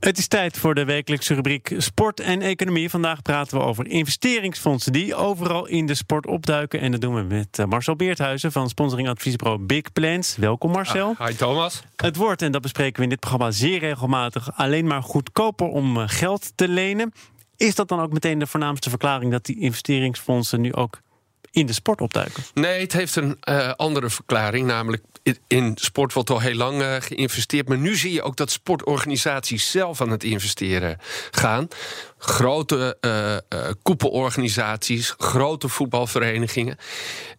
Het is tijd voor de wekelijkse rubriek Sport en Economie. Vandaag praten we over investeringsfondsen die overal in de sport opduiken. En dat doen we met eh, Marcel Beerthuizen van sponsoringadviesbureau Big Plans. Welkom Marcel. Ah, hi Thomas. Het wordt, en dat bespreken we in dit programma zeer regelmatig, alleen maar goedkoper om eh, geld te lenen. Is dat dan ook meteen de voornaamste verklaring dat die investeringsfondsen nu ook in de sport opduiken? Nee, het heeft een uh, andere verklaring. Namelijk, in sport wordt al heel lang uh, geïnvesteerd. Maar nu zie je ook dat sportorganisaties zelf aan het investeren gaan. Grote uh, koepelorganisaties, grote voetbalverenigingen.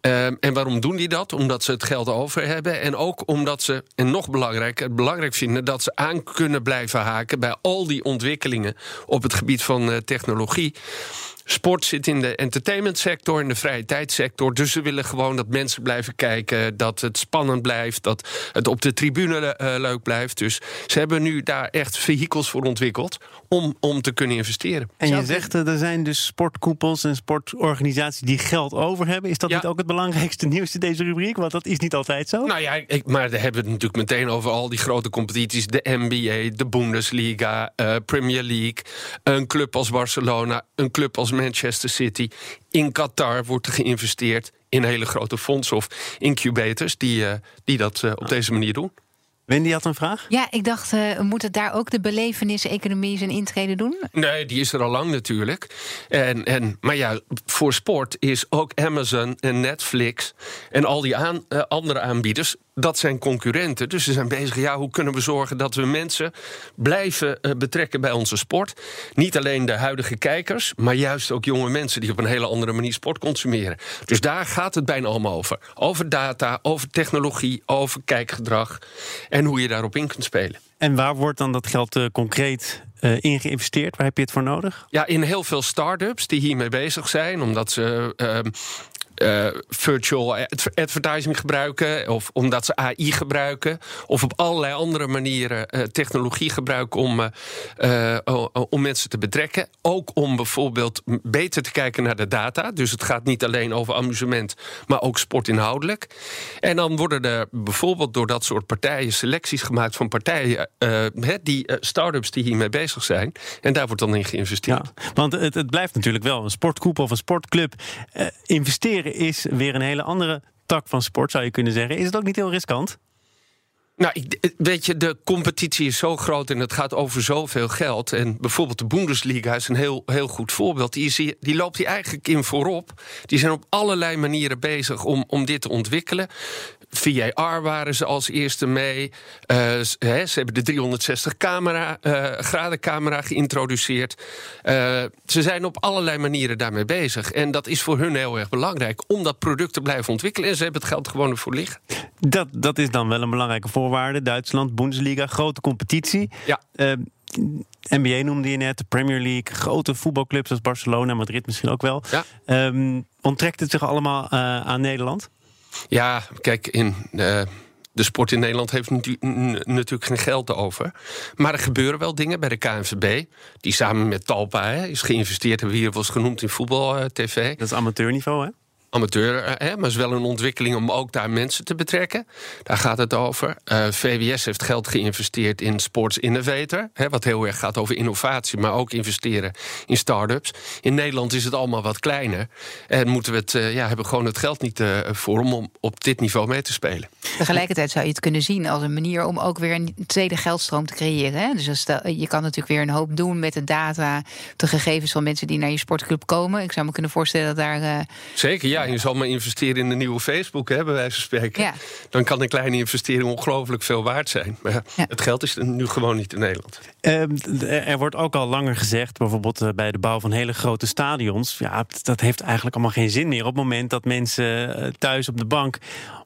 Ehm, en waarom doen die dat? Omdat ze het geld over hebben. En ook omdat ze, en nog belangrijker, belangrijk vinden dat ze aan kunnen blijven haken bij al die ontwikkelingen op het gebied van technologie. Sport zit in de entertainmentsector, in de vrije tijdsector. Dus ze willen gewoon dat mensen blijven kijken, dat het spannend blijft, dat het op de tribune uh, leuk blijft. Dus ze hebben nu daar echt vehikels voor ontwikkeld om, om te kunnen investeren. En je zegt er zijn dus sportkoepels en sportorganisaties die geld over hebben. Is dat niet ook het belangrijkste nieuws in deze rubriek? Want dat is niet altijd zo. Nou ja, ik, maar daar hebben we het natuurlijk meteen over al die grote competities: de NBA, de Bundesliga, uh, Premier League, een club als Barcelona, een club als Manchester City. In Qatar wordt er geïnvesteerd in hele grote fondsen of incubators die, uh, die dat uh, op deze manier doen. Wendy had een vraag? Ja, ik dacht, uh, moet het daar ook de belevenis-economie zijn intrede doen? Nee, die is er al lang natuurlijk. En, en, maar ja, voor sport is ook Amazon en Netflix en al die aan, uh, andere aanbieders dat zijn concurrenten. Dus ze zijn bezig, ja, hoe kunnen we zorgen dat we mensen blijven uh, betrekken bij onze sport? Niet alleen de huidige kijkers, maar juist ook jonge mensen die op een hele andere manier sport consumeren. Dus daar gaat het bijna allemaal over. Over data, over technologie, over kijkgedrag en hoe je daarop in kunt spelen. En waar wordt dan dat geld uh, concreet uh, in geïnvesteerd? Waar heb je het voor nodig? Ja, in heel veel start-ups die hiermee bezig zijn, omdat ze uh, uh, virtual advertising gebruiken, of omdat ze AI gebruiken, of op allerlei andere manieren uh, technologie gebruiken om, uh, om mensen te betrekken. Ook om bijvoorbeeld beter te kijken naar de data. Dus het gaat niet alleen over amusement, maar ook sportinhoudelijk. En dan worden er bijvoorbeeld door dat soort partijen selecties gemaakt van partijen, die start-ups die hiermee bezig zijn. En daar wordt dan in geïnvesteerd. Want het, het blijft natuurlijk wel een sportgroep of een sportclub investeren is weer een hele andere tak van sport, zou je kunnen zeggen. Is het ook niet heel riskant? Nou, ik, weet je, de competitie is zo groot en het gaat over zoveel geld. En bijvoorbeeld de Bundesliga is een heel, heel goed voorbeeld. Die, is, die loopt hier eigenlijk in voorop. Die zijn op allerlei manieren bezig om, om dit te ontwikkelen. VAR waren ze als eerste mee. Uh, ze hebben de 360 camera, uh, graden camera geïntroduceerd. Uh, ze zijn op allerlei manieren daarmee bezig. En dat is voor hun heel erg belangrijk om dat product te blijven ontwikkelen. En ze hebben het geld gewoon ervoor liggen. Dat, dat is dan wel een belangrijke voorwaarde. Duitsland, Bundesliga, grote competitie. Ja. NBA noemde je net, de Premier League, grote voetbalclubs als Barcelona, Madrid misschien ook wel. Ja. Um, onttrekt het zich allemaal aan Nederland? Ja, kijk, in, uh, de sport in Nederland heeft natuurlijk geen geld over. Maar er gebeuren wel dingen bij de KNVB. Die samen met Talpa hè, is geïnvesteerd, hebben we hier wel eens genoemd in voetbal-tv. Uh, Dat is amateurniveau, hè? Amateur, hè, maar is wel een ontwikkeling om ook daar mensen te betrekken. Daar gaat het over. Uh, VWS heeft geld geïnvesteerd in Sports Innovator, hè, wat heel erg gaat over innovatie, maar ook investeren in start-ups. In Nederland is het allemaal wat kleiner en moeten we het, uh, ja, hebben gewoon het geld niet uh, voor om op dit niveau mee te spelen. Tegelijkertijd zou je het kunnen zien als een manier om ook weer een tweede geldstroom te creëren. Hè? Dus als de, je kan natuurlijk weer een hoop doen met de data, de gegevens van mensen die naar je sportclub komen. Ik zou me kunnen voorstellen dat daar. Zeker, ja je zal maar investeren in de nieuwe Facebook, hè, bij wijze van spreken. Ja. Dan kan een kleine investering ongelooflijk veel waard zijn. Maar ja, het geld is er nu gewoon niet in Nederland. Uh, er wordt ook al langer gezegd, bijvoorbeeld uh, bij de bouw van hele grote stadions. Ja, dat heeft eigenlijk allemaal geen zin meer. Op het moment dat mensen uh, thuis op de bank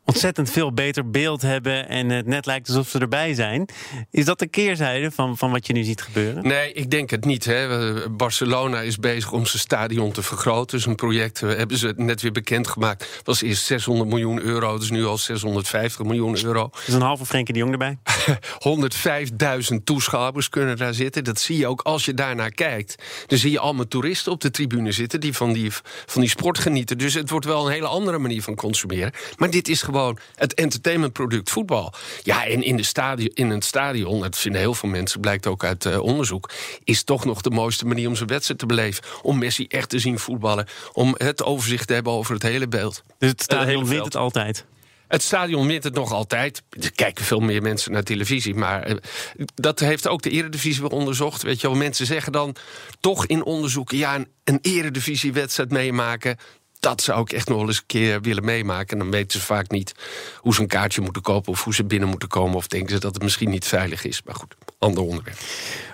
ontzettend veel beter beeld hebben en het net lijkt alsof ze erbij zijn. Is dat de keerzijde van, van wat je nu ziet gebeuren? Nee, ik denk het niet. Hè. Barcelona is bezig om zijn stadion te vergroten. Zijn project eh, hebben ze net weer bekendgemaakt. was eerst 600 miljoen euro, dus nu al 650 miljoen euro. is een halve Frenkie de Jong erbij. 105.000 toeschouwers kunnen daar zitten. Dat zie je ook als je daarnaar kijkt. Dan zie je allemaal toeristen op de tribune zitten die van die, van die sport genieten. Dus het wordt wel een hele andere manier van consumeren. Maar dit is gewoon het entertainmentproduct voetbal. Ja, en in, de stadion, in een stadion, dat vinden heel veel mensen, blijkt ook uit uh, onderzoek, is toch nog de mooiste manier om zijn wedstrijd te beleven. Om Messi echt te zien voetballen. Om het overzicht te hebben over het hele beeld. Dus het stadion wint het altijd? Het stadion wint het nog altijd. Er kijken veel meer mensen naar televisie. Maar eh, dat heeft ook de Eredivisie weer onderzocht. Weet je wel, mensen zeggen dan toch in onderzoeken... ja, een, een Eredivisiewedstrijd meemaken dat zou ik echt nog wel eens een keer willen meemaken. En dan weten ze vaak niet hoe ze een kaartje moeten kopen... of hoe ze binnen moeten komen. Of denken ze dat het misschien niet veilig is. Maar goed, ander onderwerp.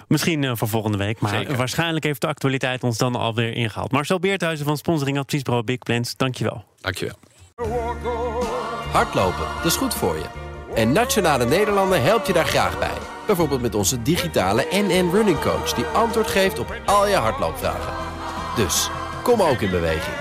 Misschien uh, voor volgende week. Maar waarschijnlijk heeft de actualiteit ons dan alweer ingehaald. Marcel Beerthuizen van sponsoring adviesbureau Big Plans. Dankjewel. Dankjewel. Hardlopen, dat is goed voor je. En Nationale Nederlanden helpt je daar graag bij. Bijvoorbeeld met onze digitale NN Running Coach... die antwoord geeft op al je hardloopvragen. Dus, kom ook in beweging.